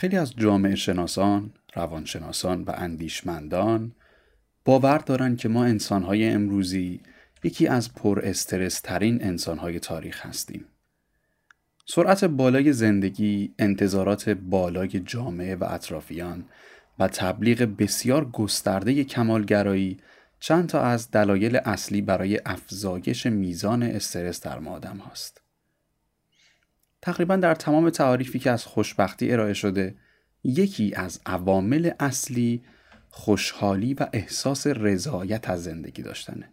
خیلی از جامعه شناسان، روانشناسان و اندیشمندان باور دارند که ما انسانهای امروزی یکی از پر استرس ترین انسانهای تاریخ هستیم. سرعت بالای زندگی، انتظارات بالای جامعه و اطرافیان و تبلیغ بسیار گسترده کمالگرایی چند تا از دلایل اصلی برای افزایش میزان استرس در ما آدم هاست. تقریبا در تمام تعاریفی که از خوشبختی ارائه شده یکی از عوامل اصلی خوشحالی و احساس رضایت از زندگی داشتنه.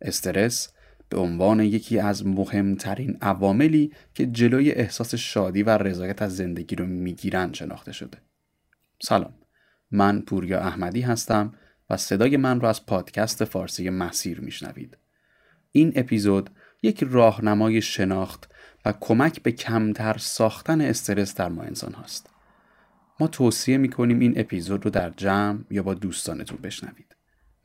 استرس به عنوان یکی از مهمترین عواملی که جلوی احساس شادی و رضایت از زندگی رو می‌گیرن شناخته شده. سلام من پوریا احمدی هستم و صدای من را از پادکست فارسی مسیر میشنوید. این اپیزود یک راهنمای شناخت کمک به کمتر ساختن استرس در ما انسان هاست. ما توصیه می‌کنیم این اپیزود رو در جمع یا با دوستانتون بشنوید.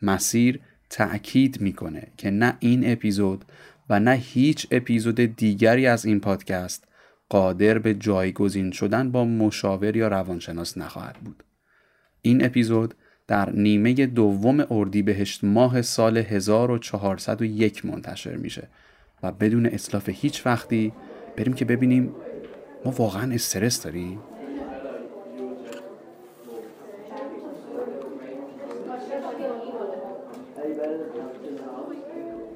مسیر تأکید می‌کنه که نه این اپیزود و نه هیچ اپیزود دیگری از این پادکست قادر به جایگزین شدن با مشاور یا روانشناس نخواهد بود. این اپیزود در نیمه دوم اردیبهشت ماه سال 1401 منتشر میشه و بدون اصلاف هیچ وقتی بریم که ببینیم ما واقعا استرس داریم؟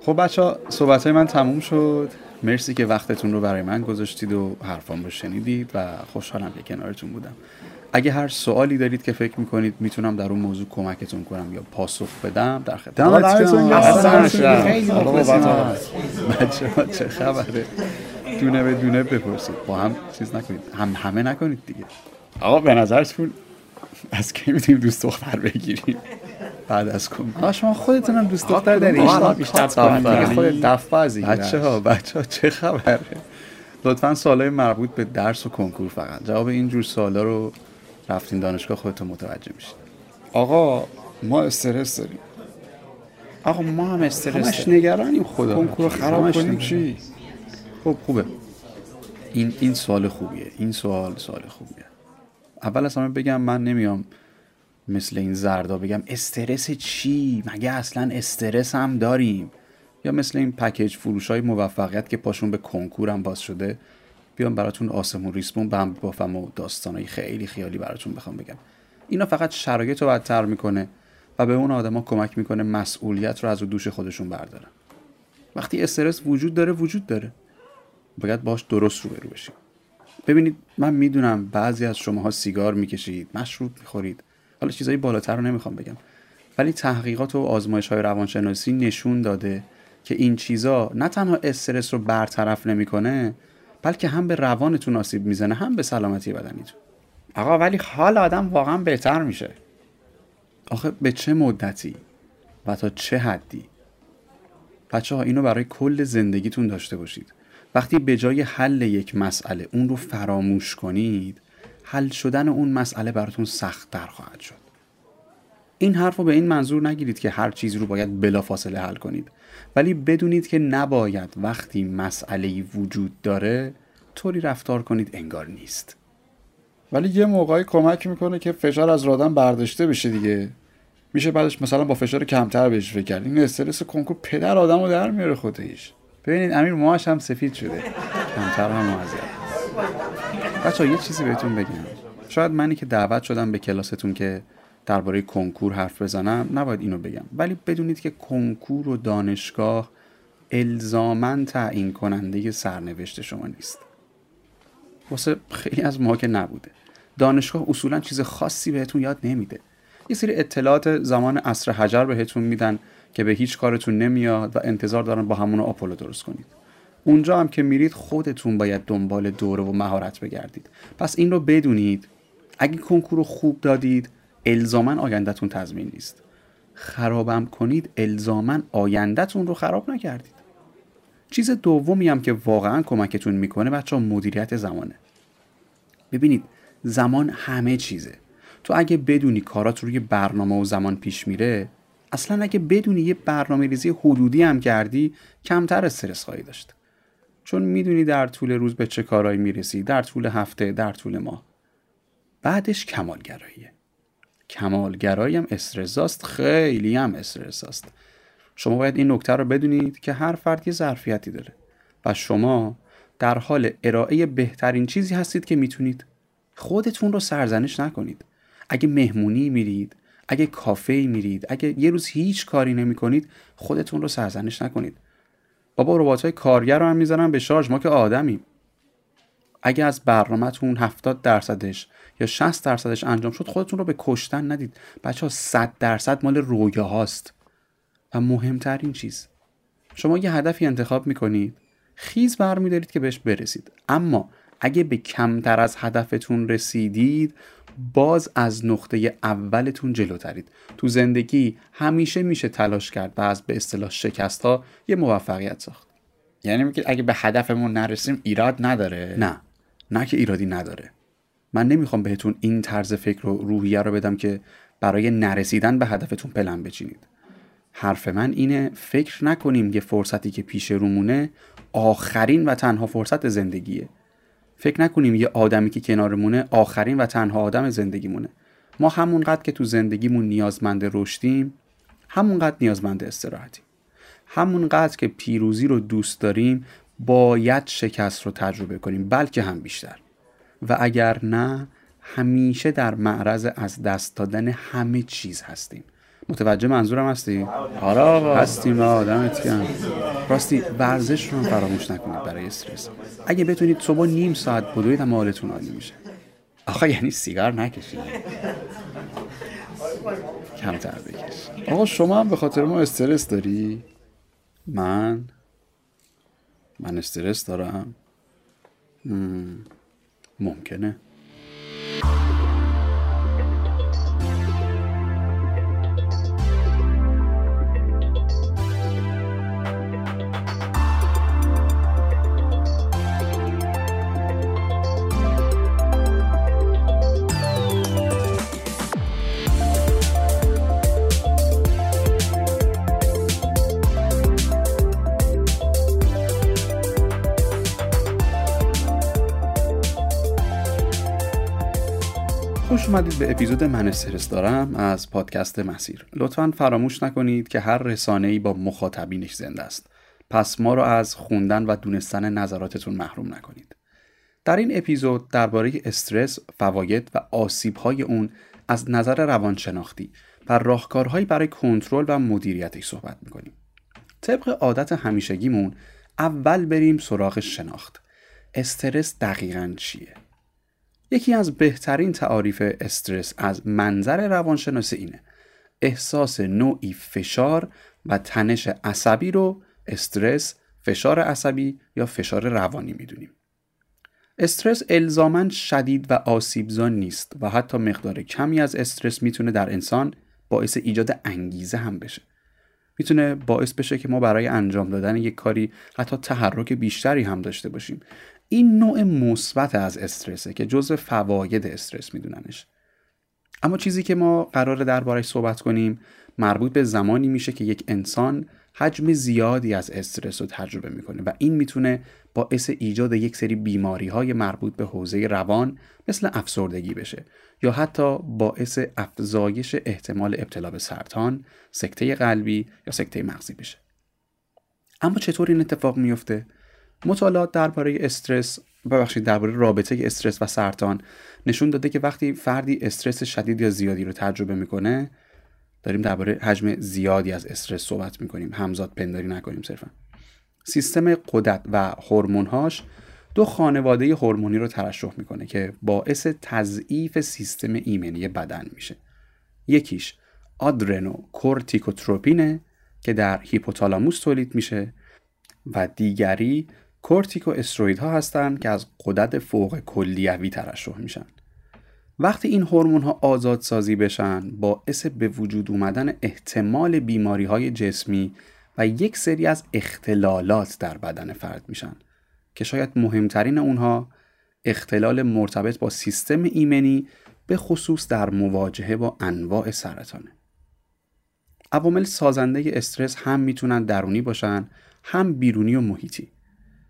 خب بچه ها صحبت های من تموم شد. مرسی که وقتتون رو برای من گذاشتید و حرفام رو شنیدید و خوشحالم که کنارتون بودم. اگه هر سوالی دارید که فکر می‌کنید می‌تونم در اون موضوع کمکتون کنم یا پاسخ بدم. در خدمتتون بچه چه خبره؟ دونه به دونه بپرسید. با هم چیز نکنید. هم همه نکنید دیگه. آقا به نظرتون از کی می‌تونیم دوست دختر بگیریم؟ بعد از کن آقا شما خودتون هم دوست دختر دارید بیشتر خودت دفعه بچه ها بچه ها چه خبره؟ لطفا سوالای مربوط به درس و کنکور فقط. جواب اینجور سوالا رو رفتین دانشگاه خودتون متوجه میشید آقا ما استرس داریم. آقا ما هم استرس داریم. نگرانیم خدا کنکور خراب کنیم چی؟ خب خوبه. این این سوال خوبیه. این سوال سوال خوبیه. اول از همه بگم من نمیام مثل این زردا بگم استرس چی؟ مگه اصلا استرس هم داریم؟ یا مثل این پکیج فروش های موفقیت که پاشون به کنکورم باز شده بیام براتون آسمون ریسمون بم بافم و داستانای خیلی خیالی براتون بخوام بگم. اینا فقط شرایط رو بدتر می‌کنه و به اون آدما کمک می‌کنه مسئولیت رو از دوش خودشون بردارن. وقتی استرس وجود داره وجود داره. باید باش درست رو برو بشیم. ببینید من می‌دونم بعضی از شماها سیگار می‌کشید مشروب می‌خورید. حالا چیزایی بالاتر رو نمی‌خوام بگم. ولی تحقیقات و آزمایش های روانشناسی نشون داده که این چیزا نه تنها استرس رو برطرف نمی‌کنه بلکه هم به روانتون آسیب می‌زنه هم به سلامتی بدنیتون. آقا ولی حال آدم واقعا بهتر میشه. آخه به چه مدتی و تا چه حدی؟ بچه ها اینو برای کل زندگیتون داشته باشید. وقتی به جای حل یک مسئله اون رو فراموش کنید حل شدن اون مسئله براتون سخت در خواهد شد. این حرف رو به این منظور نگیرید که هر چیز رو باید بلافاصله حل کنید. ولی بدونید که نباید وقتی مسئله وجود داره طوری رفتار کنید انگار نیست. ولی یه موقعی کمک می‌کنه که فشار از رادن برداشته بشه دیگه. میشه بعدش مثلا با فشار کمتر بهش فکر کرد. این استرس کنکور پدر آدم رو در میاره خودش. ببینید امیر موهاش هم سفید شده. کمتر هم معذر بچه یه چیزی بهتون بگم. شاید منی که دعوت شدم به کلاستون که درباره کنکور حرف بزنم نباید اینو بگم. ولی بدونید که کنکور و دانشگاه الزاما تعیین کننده سرنوشت شما نیست. واسه خیلی از ما که نبوده. دانشگاه اصولا چیز خاصی بهتون یاد نمیده. یه سری اطلاعات زمان عصر حجر بهتون میدن. که به هیچ کارتون نمیاد و انتظار دارن با همون آپولو درست کنید. اونجا هم که میرید خودتون باید دنبال دوره و مهارت بگردید. پس این رو بدونید. اگه کنکور رو خوب دادید الزاما آیندهتون تضمین نیست. خرابم کنید الزاما آیندهتون رو خراب نکردید. چیز دومی هم که واقعا کمکتون می‌کنه بچه مدیریت زمانه. ببینید زمان همه چیزه. تو اگه بدونی کارات روی برنامه و زمان پیش میره اصلا اگه بدونی یه برنامه ریزی حدودی هم کردی کمتر استرس خواهی داشت. چون می‌دونی در طول روز به چه کارهایی می‌رسی در طول هفته در طول ماه. بعدش کمالگراییه. کمالگرایی هم استرساست خیلی هم استرساست شما باید این نکته رو بدونید که هر فرد یه ظرفیتی داره و شما در حال ارائه بهترین چیزی هستید که می‌تونید. خودتون رو سرزنش نکنید. اگه مهمونی میرید اگه کافه میرید اگه یه روز هیچ کاری نمی کنید خودتون رو سرزنش نکنید. بابا ربات های کارگر رو هم می‌زنن به شارژ ما که آدمیم. اگه از برنامهتون 70 درصدش یا 60 درصدش انجام شد خودتون رو به کشتن ندید. بچه ها 100 درصد مال رویا هاست. و مهمترین چیز شما یه هدفی انتخاب می‌کنید خیز برمیدارید که بهش برسید. اما اگه به کمتر از هدفتون رسیدید باز از نقطه اولتون جلوترید. تو زندگی همیشه میشه تلاش کرد و از به اصطلاح شکست ها یه موفقیت ساخت. یعنی میگه اگه به هدفمون نرسیم ایراد نداره؟ نه. نه که ایرادی نداره. من نمی‌خوام بهتون این طرز فکر و روحیه رو بدم که برای نرسیدن به هدفتون پلن بچینید. حرف من اینه فکر نکنیم یه فرصتی که پیش رومونه آخرین و تنها فرصت زندگیه. فکر نکنیم یه آدمی که کنارمونه آخرین و تنها آدم زندگیمونه. ما همونقدر که تو زندگیمون نیازمند رشدیم همونقدر نیازمند استراحتیم. همونقدر که پیروزی رو دوست داریم باید شکست رو تجربه کنیم بلکه هم بیشتر. و اگر نه همیشه در معرض از دست دادن همه چیز هستیم. متوجه منظورم هستی؟ آره آقا. هستیم آدمت کم راستی ورزش رو فراموش نکنید برای استرس. اگه بتونید صبح نیم ساعت بدوید هم حالتون عالی میشه. آخه یعنی سیگار نکشید. کمتر بکش آقا شما هم به خاطر ما استرس داری؟ من؟ من استرس دارم. مم. ممکنه. اومدید به اپیزود من استرس دارم از پادکست مسیر. لطفا فراموش نکنید که هر رسانه ای با مخاطبینش زنده است. پس ما رو از خوندن و دونستن نظراتتون محروم نکنید. در این اپیزود درباره استرس، فواید و آسیب‌های اون از نظر روانشناختی و راهکارهایی برای کنترل و مدیریتش صحبت می‌کنیم. طبق عادت همیشگیمون اول بریم سراغ شناخت. استرس دقیقا چیه؟ یکی از بهترین تعاریف استرس از منظر روانشناسی اینه احساس نوعی فشار و تنش عصبی رو استرس، فشار عصبی یا فشار روانی می‌دونیم. استرس الزامن شدید و آسیبزا نیست و حتی مقدار کمی از استرس می‌تونه در انسان باعث ایجاد انگیزه هم بشه. می‌تونه باعث بشه که ما برای انجام دادن یک کاری حتی تحرک بیشتری هم داشته باشیم این نوع مثبت از استرسه که جزء فواید استرس میدوننش اما چیزی که ما قراره دربارش صحبت کنیم مربوط به زمانی میشه که یک انسان حجم زیادی از استرس رو تجربه می‌کنه و این می‌تونه باعث ایجاد یک سری بیماری های مربوط به حوزه روان مثل افسردگی بشه یا حتی باعث افزایش احتمال ابتلا به سرطان، سکته قلبی یا سکته مغزی بشه. اما چطور این اتفاق میفته؟ مطالعات درباره استرس ببخشید درباره رابطه استرس و سرطان نشون داده که وقتی فردی استرس شدید یا زیادی رو تجربه می‌کنه داریم درباره حجم زیادی از استرس صحبت می‌کنیم. همزاد پنداری نکنیم صرفا. سیستم قدرت و هورمونهاش دو خانواده هورمونی رو ترشح می‌کنه که باعث تضعیف سیستم ایمنی بدن میشه. یکیش آدرنو کورتیکوتروپینه که در هیپوتالاموس تولید میشه و دیگری کورتیکو ها هستند که از قدرت فوق کلیوی ترشح میشن. وقتی این هورمون ها آزاد سازی بشن باعث به وجود اومدن احتمال بیماری های جسمی و یک سری از اختلالات در بدن فرد میشن که شاید مهمترین اونها اختلال مرتبط با سیستم ایمنی به خصوص در مواجهه با انواع سرطانه. عوامل سازنده استرس هم می‌تونن درونی باشن هم بیرونی و محیطی.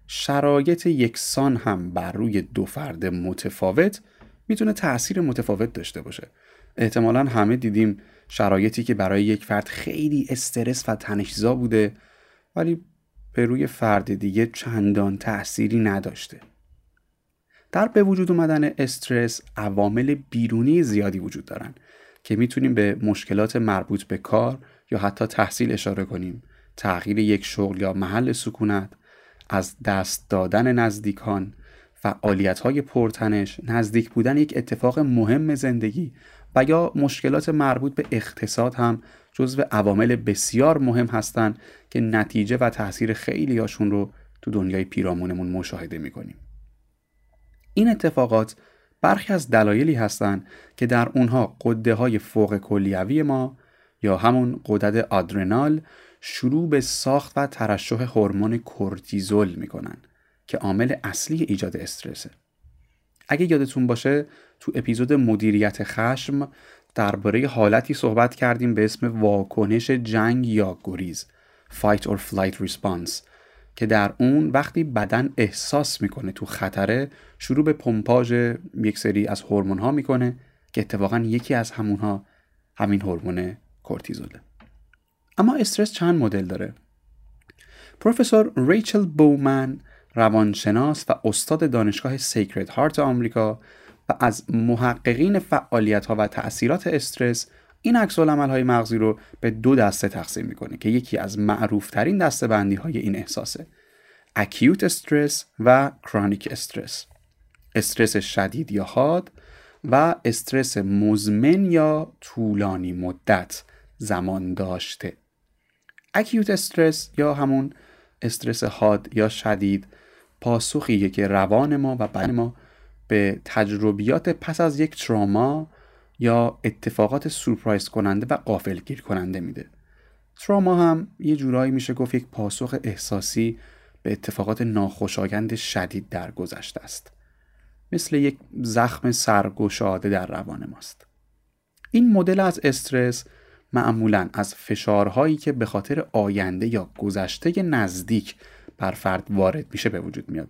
شرایط یکسان هم بر روی دو فرد متفاوت می‌تونه تاثیر متفاوت داشته باشه. احتمالا همه دیدیم شرایطی که برای یک فرد خیلی استرس و تنشزا بوده ولی به روی فرد دیگه چندان تأثیری نداشته. در به وجود اومدن استرس عوامل بیرونی زیادی وجود دارن که می‌تونیم به مشکلات مربوط به کار یا حتی تحصیل اشاره کنیم. تغییر یک شغل یا محل سکونت از دست دادن نزدیکان فعالیت های پرتنش نزدیک بودن یک اتفاق مهم زندگی و یا مشکلات مربوط به اقتصاد هم جزو عوامل بسیار مهم هستند که نتیجه و تاثیر خیلی هاشون رو تو دنیای پیرامونمون مشاهده می‌کنیم. این اتفاقات برخی از دلایلی هستند که در اونها قده های فوق کلیوی ما یا همون قدرت آدرنال شروع به ساخت و ترشح هورمون کورتیزول می‌کنن که عامل اصلی ایجاد استرسه. اگه یادتون باشه تو اپیزود مدیریت خشم درباره حالتی صحبت کردیم به اسم واکنش جنگ یا گریز Fight or Flight Response که در اون وقتی بدن احساس می‌کنه تو خطره شروع به پمپاژ یک سری از هورمون ها می‌کنه که اتفاقا یکی از همونها همین هورمون کورتیزوله اما استرس چند مدل داره؟ پروفسور ریچل بومن روانشناس و استاد دانشگاه سیکرد هارت آمریکا و از محققین فعالیت ها و تأثیرات استرس این عکس های مغزی رو به دو دسته تقسیم می‌کنه که یکی از معروفترین دسته بندی های این احساسه اکیوت استرس و کرونیک استرس استرس شدید یا حاد و استرس مزمن یا طولانی مدت زمان داشته. اکیوت استرس یا همون استرس حاد یا شدید پاسخیه که روان ما و بدن ما به تجربیات پس از یک تراما یا اتفاقات سورپرایز کننده و قافلگیر کننده میده. تراما هم یه جورایی میشه گفت یک پاسخ احساسی به اتفاقات ناخوشایند شدید در گذشته است. مثل یک زخم سرگشاده در روان ماست. این مدل از استرس معمولا از فشارهایی که به خاطر آینده یا گذشته نزدیک بر فرد وارد میشه به وجود میاد.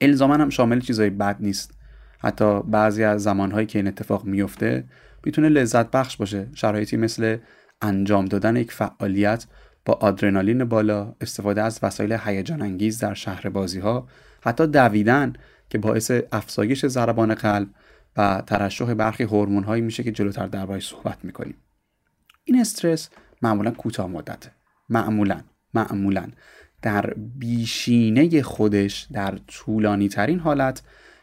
الزاما هم شامل چیزای بد نیست. حتی بعضی از زمانهایی که این اتفاق میفته می‌تونه لذت بخش باشه. شرایطی مثل انجام دادن یک فعالیت با آدرنالین بالا استفاده از وسایل هیجان انگیز در شهر بازی ها حتی دویدن که باعث افزایش ضربان قلب و ترشح برخی هورمون هایی میشه که جلوتر دربارش صحبت می‌کنیم. این استرس معمولا کوتاه مدته. معمولا معمولا. در بیشینه خودش در طولانی ترین حالت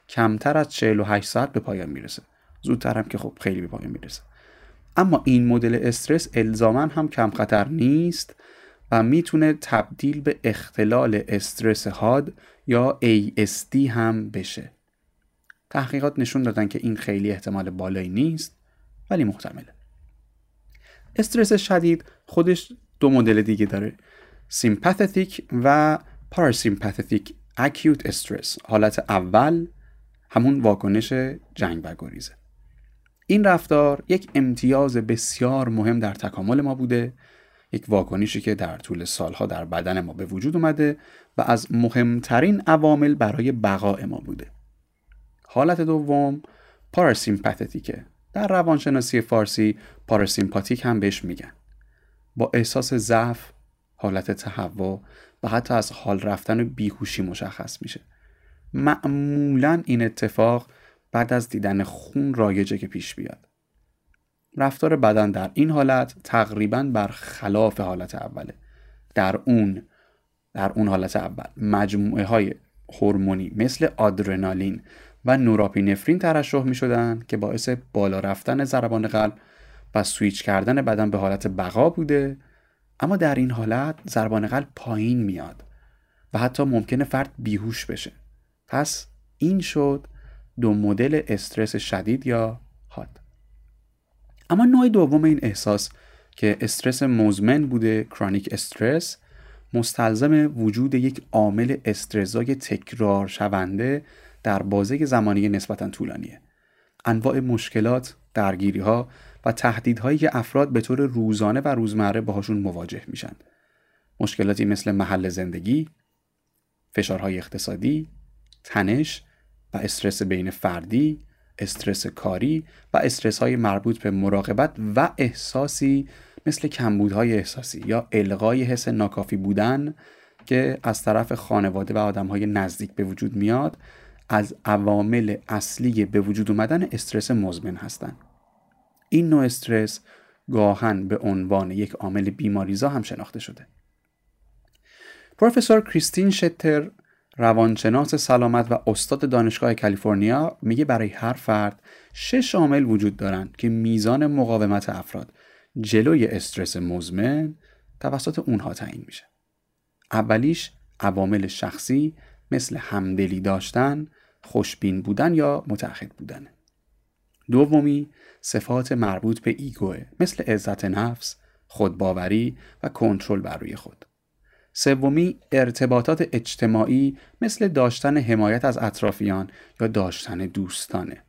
کمتر از 48 ساعت به پایان می‌رسه. زودتر هم که خب خیلی به پایان می‌رسه. اما این مدل استرس الزاما هم کم خطر نیست و می‌تونه تبدیل به اختلال استرس حاد یا ASD هم بشه. تحقیقات نشون دادن که این خیلی احتمال بالایی نیست ولی محتمله. استرس شدید خودش دو مدل دیگه داره. سیمپاتیک و پاراسیمپاتیک اکیوت استرس حالت اول همون واکنش جنگ و گریزه این رفتار یک امتیاز بسیار مهم در تکامل ما بوده. یک واکنشی که در طول سالها در بدن ما به وجود اومده و از مهمترین عوامل برای بقای ما بوده. حالت دوم پاراسیمپاتیکه در روانشناسی فارسی پاراسیمپاتیک هم بهش میگن. با احساس ضعف حالت تهوع و حتی از حال رفتن و بیهوشی مشخص میشه. معمولا این اتفاق بعد از دیدن خون رایجه که پیش بیاد. رفتار بدن در این حالت تقریبا بر خلاف حالت اوله. در اون در اون حالت اول. مجموعه های هورمونی مثل آدرنالین و نوراپینفرین ترشح می شدن که باعث بالا رفتن ضربان قلب و سویچ کردن بدن به حالت بقا بوده. اما در این حالت ضربان قلب پایین میاد و حتی ممکنه فرد بیهوش بشه. پس این شد دو مدل استرس شدید یا حاد. اما نوع دوم این احساس که استرس مزمن بوده کرونیک استرس مستلزم وجود یک عامل استرزای تکرار شونده در بازه زمانی نسبتا طولانیه. انواع مشکلات درگیری ها و تهدیدهایی که افراد به طور روزانه و روزمره باهاشون مواجه میشن. مشکلاتی مثل محل زندگی فشارهای اقتصادی تنش و استرس بین فردی استرس کاری و استرس های مربوط به مراقبت و احساسی مثل کمبودهای احساسی یا القای حس ناکافی بودن که از طرف خانواده و آدم های نزدیک به وجود میاد از عوامل اصلی به وجود اومدن استرس مزمن هستند. این نوع استرس گاهن به عنوان یک عامل بیماریزا هم شناخته شده. پروفسور کریستین شتر روانشناس سلامت و استاد دانشگاه کالیفرنیا میگه برای هر فرد شش عامل وجود دارند که میزان مقاومت افراد جلوی استرس مزمن توسط اونها تعیین میشه. اولیش عوامل شخصی مثل همدلی داشتن، خوشبین بودن یا متعهد بودن. دومی صفات مربوط به ایگوه مثل عزت نفس، خودباوری و کنترل بر روی خود. سومی ارتباطات اجتماعی مثل داشتن حمایت از اطرافیان یا داشتن دوستانه.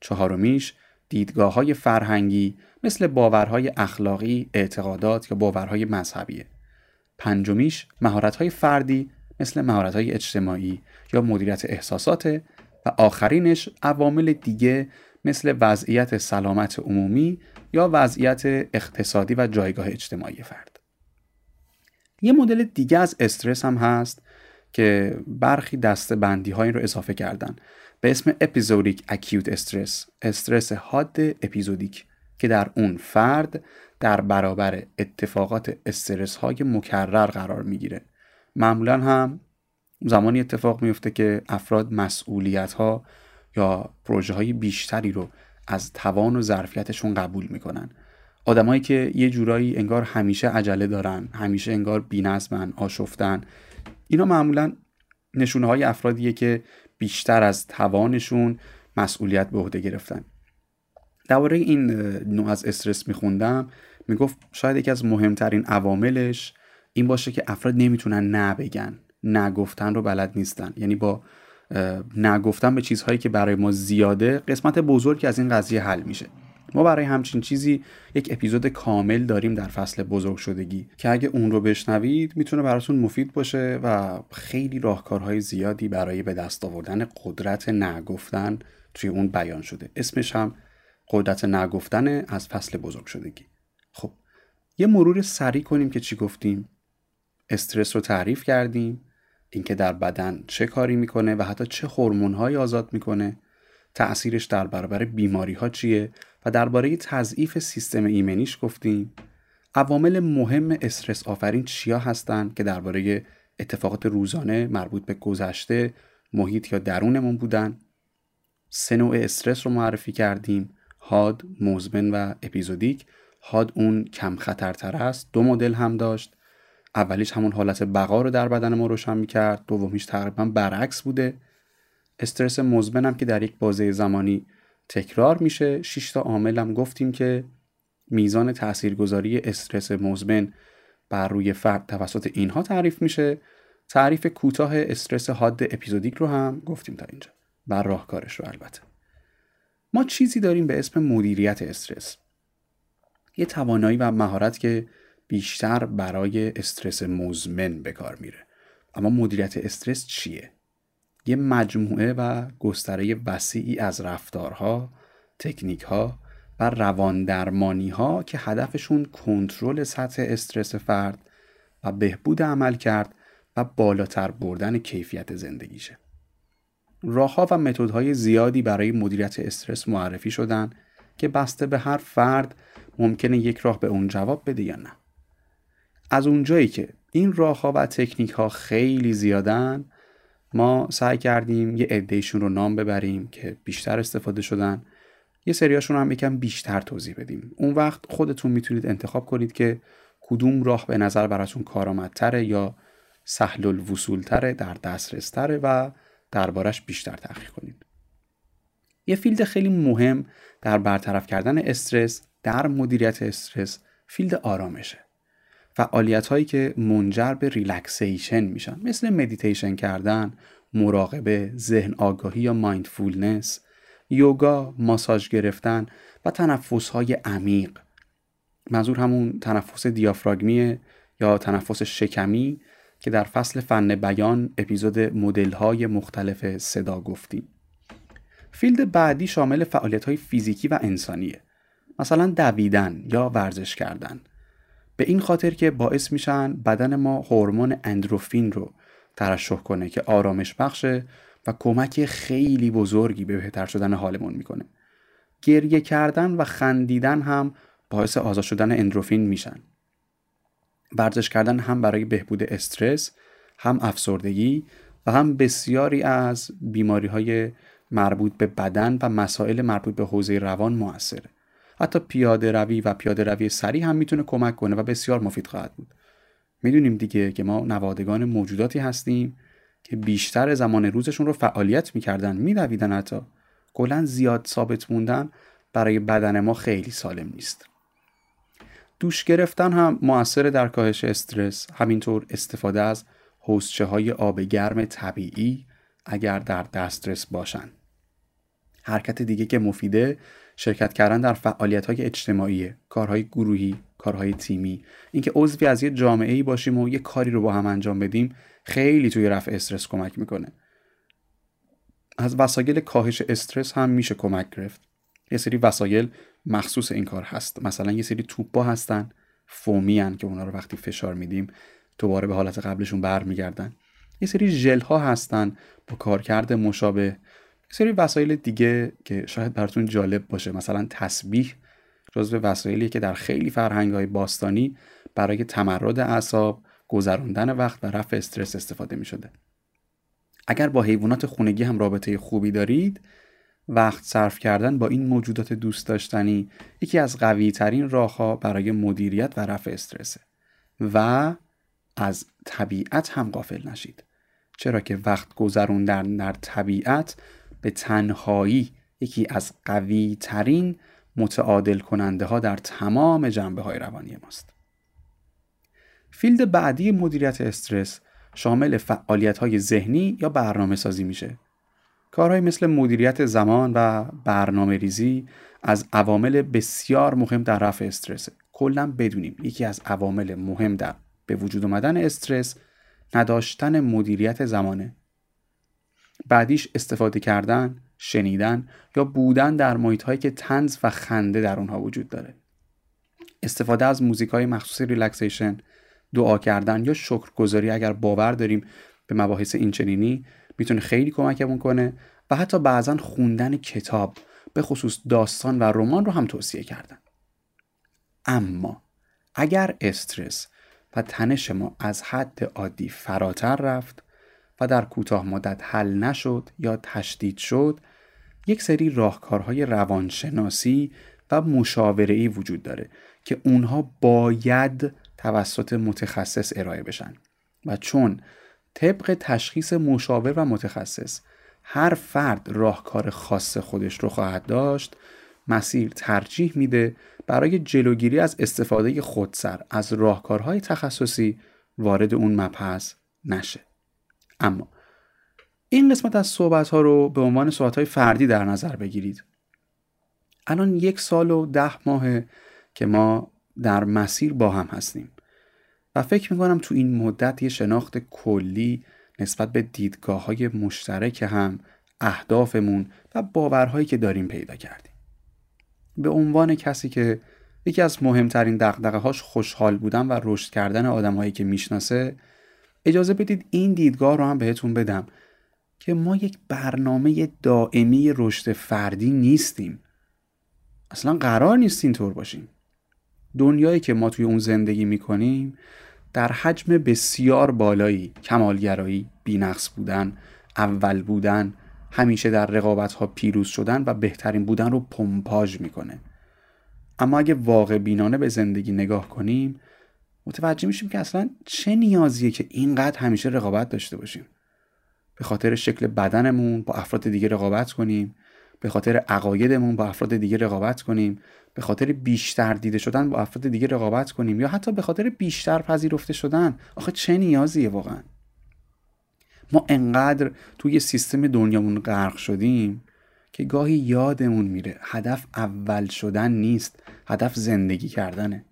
چهارمیش دیدگاه های فرهنگی مثل باورهای اخلاقی، اعتقادات یا باورهای مذهبیه. پنجمیش مهارت های فردی مثل مهارت های اجتماعی یا مدیریت احساسات و آخرینش عوامل دیگه مثل وضعیت سلامت عمومی یا وضعیت اقتصادی و جایگاه اجتماعی فرد. یه مدل دیگه از استرس هم هست که برخی دسته بندی های رو اضافه کردن به اسم اپیزودیک اکیوت استرس استرس حاد اپیزودیک که در اون فرد در برابر اتفاقات استرس های مکرر قرار می‌گیره معمولا هم زمانی اتفاق میفته که افراد مسئولیت ها یا پروژه های بیشتری رو از توان و ظرفیتشون قبول می‌کنن. آدمایی که یه جورایی انگار همیشه عجله دارن همیشه انگار بینظمن آشفتن اینا معمولا نشونه های افرادیه که بیشتر از توانشون مسئولیت به عهده گرفتن. درباره این نوع از استرس میخوندم. می‌گفت شاید یکی از مهمترین عواملش این باشه که افراد نمی‌تونن نه بگن نگفتن رو بلد نیستن. یعنی با نگفتن به چیزهایی که برای ما زیاده قسمت بزرگی از این قضیه حل میشه. ما برای همچین چیزی یک اپیزود کامل داریم در فصل بزرگ شدگی که اگه اون رو بشنوید می‌تونه براتون مفید باشه و خیلی راهکارهای زیادی برای به دست آوردن قدرت نگفتن توی اون بیان شده. اسمش هم قدرت نگفتن از فصل بزرگ شدگی. خب یه مرور سریع کنیم که چی گفتیم. استرس رو تعریف کردیم. اینکه در بدن چه کاری می‌کنه و حتی چه هورمون‌هایی آزاد می‌کنه. تأثیرش در برابر بیماری ها چیه؟ و درباره تضعیف سیستم ایمنیش گفتیم. عوامل مهم استرس آفرین چیا هستند که درباره اتفاقات روزانه مربوط به گذشته محیط یا درونمون بودن؟ سه نوع استرس رو معرفی کردیم. هاد، مزمن و اپیزودیک. هاد اون کم خطرتر است. دو مدل هم داشت. اولیش همون حالت بقا رو در بدن ما روشن می‌کرد. دومیش تقریبا برعکس بوده. استرس مزمن هم که در یک بازه زمانی تکرار میشه. 6 تا عامل هم گفتیم که میزان تاثیرگذاری استرس مزمن بر روی فرد توسط اینها تعریف میشه. تعریف کوتاه استرس حاد اپیزودیک رو هم گفتیم تا اینجا. بر راهکارش رو البته. ما چیزی داریم به اسم مدیریت استرس. یه توانایی و مهارت که بیشتر برای استرس مزمن به کار میره اما مدیریت استرس چیه یه مجموعه و گستره وسیعی از رفتارها، تکنیکها و رواندرمانی ها که هدفشون کنترل سطح استرس فرد و بهبود عمل کرد و بالاتر بردن کیفیت زندگیشه. راهها و متدهای زیادی برای مدیریت استرس معرفی شدن که بسته به هر فرد ممکنه یک راه به اون جواب بده یا نه. از اونجایی که این راهها و تکنیک ها خیلی زیادن ما سعی کردیم یه عدهشون رو نام ببریم که بیشتر استفاده شدن. یه سریاشون هم یکم بیشتر توضیح بدیم. اون وقت خودتون می‌تونید انتخاب کنید که کدوم راه به نظر براتون کارآمدتره یا سهل الوصولتره در دسترستره و دربارش بیشتر تحقیق کنید. یه field خیلی مهم در برطرف کردن استرس در مدیریت استرس field آرامشه. فعالیت هایی که منجر به relaxation میشن مثل مدیتیشن کردن، مراقبه، ذهن آگاهی یا mindfulness، یوگا، ماساژ گرفتن و تنفس های عمیق. منظور همون تنفس دیافراگمی یا تنفس شکمی که در فصل فن بیان اپیزود مدل های مختلف صدا گفتیم. فیلد بعدی شامل فعالیت های فیزیکی و انسانیه مثلا دویدن یا ورزش کردن به این خاطر که باعث میشن بدن ما هورمون اندروفین رو ترشح کنه که آرامش بخشه و کمک خیلی بزرگی به بهتر شدن حالمون می‌کنه. گریه کردن و خندیدن هم باعث آزاد شدن اندروفین میشن. ورزش کردن هم برای بهبود استرس هم افسردگی و هم بسیاری از بیماری های مربوط به بدن و مسائل مربوط به حوزه روان موثره حتی پیاده روی و پیاده روی سریع هم می‌تونه کمک کنه و بسیار مفید خواهد بود. می‌دونیم دیگه که ما نوادگان موجوداتی هستیم که بیشتر زمان روزشون رو فعالیت می‌کردن میدویدن حتی. کلا زیاد ثابت موندن برای بدن ما خیلی سالم نیست. دوش گرفتن هم موثر در کاهش استرس همینطور استفاده از حوزچه های آب گرم طبیعی اگر در دسترس باشن. حرکت دیگه که مفیده شرکت کردن در فعالیت های اجتماعی کارهای گروهی کارهای تیمی. اینکه عضوی از یه جامعه ای باشیم و یه کاری رو با هم انجام بدیم خیلی توی رفع استرس کمک می‌کنه. از وسایل کاهش استرس هم میشه کمک گرفت. یه سری وسایل مخصوص این کار هست. مثلا یه سری توپا هستن فومی هن که اونا رو وقتی فشار میدیم دوباره به حالت قبلشون برمیگردن. یه سری ژل ها هستن با کارکرد مشابه. سری وسایل دیگه که شاید براتون جالب باشه. مثلا تسبیح جزو وسایلی که در خیلی فرهنگ های باستانی برای تمرد اعصاب گذراندن وقت و رفع استرس استفاده می شده. اگر با حیوانات خونگی هم رابطه خوبی دارید وقت صرف کردن با این موجودات دوست داشتنی یکی از قوی ترین راه ها برای مدیریت و رفع استرسه. و از طبیعت هم غافل نشید. چرا که وقت گذروندن در طبیعت به تنهایی یکی از قوی ترین متعادل کننده ها در تمام جنبه های روانی ماست. field بعدی مدیریت استرس شامل فعالیت های ذهنی یا برنامه سازی میشه. کارهای مثل مدیریت زمان و برنامه ریزی از عوامل بسیار مهم در رفع استرس. کلا بدونیم یکی از عوامل مهم در به وجود آمدن استرس نداشتن مدیریت زمانه. بعدیش استفاده کردن شنیدن یا بودن در محیط هایی که طنز و خنده در اونها وجود داره. استفاده از موزیک های مخصوص relaxation دعا کردن یا شکرگزاری اگر باور داریم به مباحث اینچنینی می‌تونه خیلی کمکمون کنه و حتی بعضا خوندن کتاب به خصوص داستان و رمان رو هم توصیه کردن. اما اگر استرس و تنش ما از حد عادی فراتر رفت و در کوتاه مدت حل نشد یا تشدید شد یک سری راهکارهای روانشناسی و مشاوره وجود داره که اونها باید توسط متخصص ارائه بشن. و چون طبق تشخیص مشاور و متخصص هر فرد راهکار خاص خودش رو خواهد داشت مسیر ترجیح میده برای جلوگیری از استفاده خودسر از راهکارهای تخصصی وارد اون مبحث نشه. اما این قسمت از صحبت ها رو به عنوان صحبت های فردی در نظر بگیرید. الان یک سال و ده ماهه که ما در مسیر با هم هستیم و فکر می‌کنم تو این مدت یه شناخت کلی نسبت به دیدگاه های مشترک هم اهدافمون و باورهایی که داریم پیدا کردیم. به عنوان کسی که یکی از مهمترین دقدقه هاش خوشحال بودن و رشد کردن آدمهایی که می‌شناسه اجازه بدید این دیدگاه رو هم بهتون بدم که ما یک برنامه دائمی رشد فردی نیستیم. اصلا قرار نیست اینطور باشیم. دنیایی که ما توی اون زندگی می‌کنیم در حجم بسیار بالایی. کمالگرایی بینقص بودن اول بودن همیشه در رقابت ها پیروز شدن و بهترین بودن رو پمپاژ می‌کنه. اما اگه واقع بینانه به زندگی نگاه کنیم متوجه میشیم که اصلا چه نیازیه که اینقدر همیشه رقابت داشته باشیم. به خاطر شکل بدنمون با افراد دیگه رقابت کنیم. به خاطر عقایدمون با افراد دیگه رقابت کنیم. به خاطر بیشتر دیده شدن با افراد دیگه رقابت کنیم. یا حتی به خاطر بیشتر پذیرفته شدن. آخه چه نیازیه واقعا؟ ما انقدر توی سیستم دنیامون غرق شدیم که گاهی یادمون میره هدف اول شدن نیست هدف زندگی کردنه.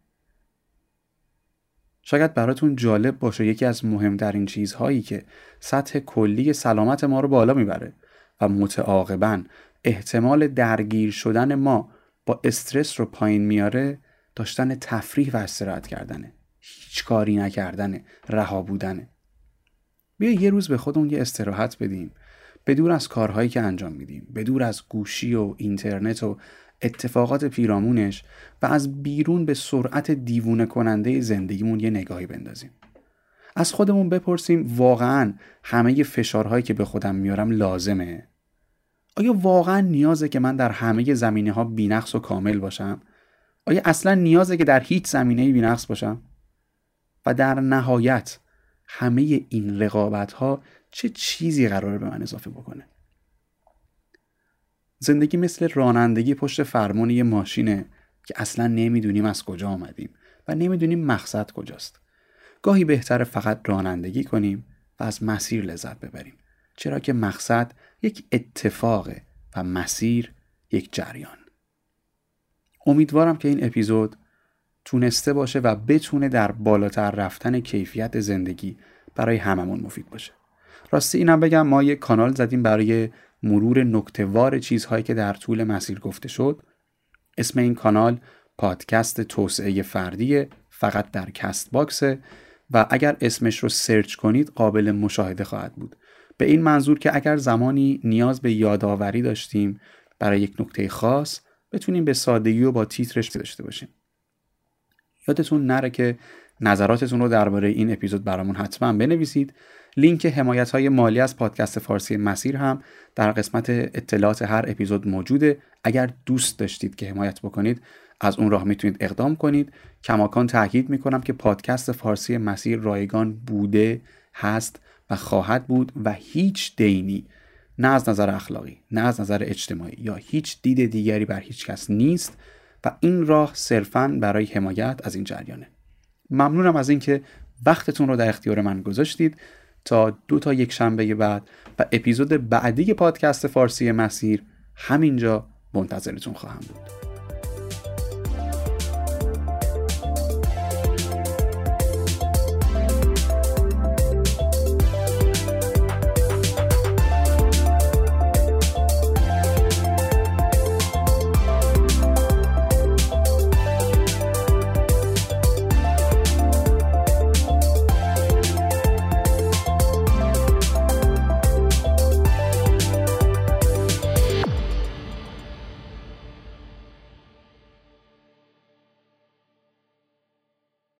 شاید براتون جالب باشه یکی از مهمترین چیزهایی که سطح کلی سلامت ما رو بالا می‌بره و متعاقبا احتمال درگیر شدن ما با استرس رو پایین میاره داشتن تفریح و استراحت کردنه. هیچ کاری نکردنه رها بودنه. بیا یه روز به خودمون یه استراحت بدیم. به دور از کارهایی که انجام میدیم. به دور از گوشی و اینترنت و اتفاقات پیرامونش و از بیرون به سرعت دیوونه کننده زندگیمون یه نگاهی بندازیم. از خودمون بپرسیم واقعا همه فشارهایی که به خودم میارم لازمه؟ آیا واقعا نیازه که من در همه زمینه ها بینقص و کامل باشم؟ آیا اصلا نیازه که در هیچ زمینه بینقص باشم؟ و در نهایت همه این رقابت ها چه چیزی قراره به من اضافه بکنه؟ زندگی مثل رانندگی پشت فرمان یه ماشینه که اصلا نمی‌دونیم از کجا آمدیم و نمی‌دونیم مقصد کجاست. گاهی بهتر فقط رانندگی کنیم و از مسیر لذت ببریم چرا که مقصد یک اتفاقه و مسیر یک جریان. امیدوارم که این اپیزود تونسته باشه و بتونه در بالاتر رفتن کیفیت زندگی برای هممون مفید باشه. راستی اینم بگم ما یک کانال زدیم برای مرور نکته‌وار چیزهایی که در طول مسیر گفته شد اسم این کانال پادکست توسعه فردی فقط در Castbox ه و اگر اسمش رو سرچ کنید قابل مشاهده خواهد بود. به این منظور که اگر زمانی نیاز به یادآوری داشتیم برای یک نکته خاص بتونیم به سادگی و با تیترش داشته باشیم. یادتون نره که نظراتتون رو درباره این اپیزود برامون حتما بنویسید. لینک حمایت های مالی از پادکست فارسی مسیر هم در قسمت اطلاعات هر اپیزود موجوده. اگر دوست داشتید که حمایت بکنید از اون راه می‌تونید اقدام کنید. کماکان تاکید می‌کنم که پادکست فارسی مسیر رایگان بوده هست و خواهد بود و هیچ دینی نه از نظر اخلاقی نه از نظر اجتماعی یا هیچ دید دیگری بر هیچ کس نیست و این راه صرفا برای حمایت از این جریانه. ممنونم از اینکه وقتتون رو در اختیار من گذاشتید. تا دو تا یک شنبه بعد و اپیزود بعدی پادکست فارسی مسیر همینجا منتظرتون خواهم بود.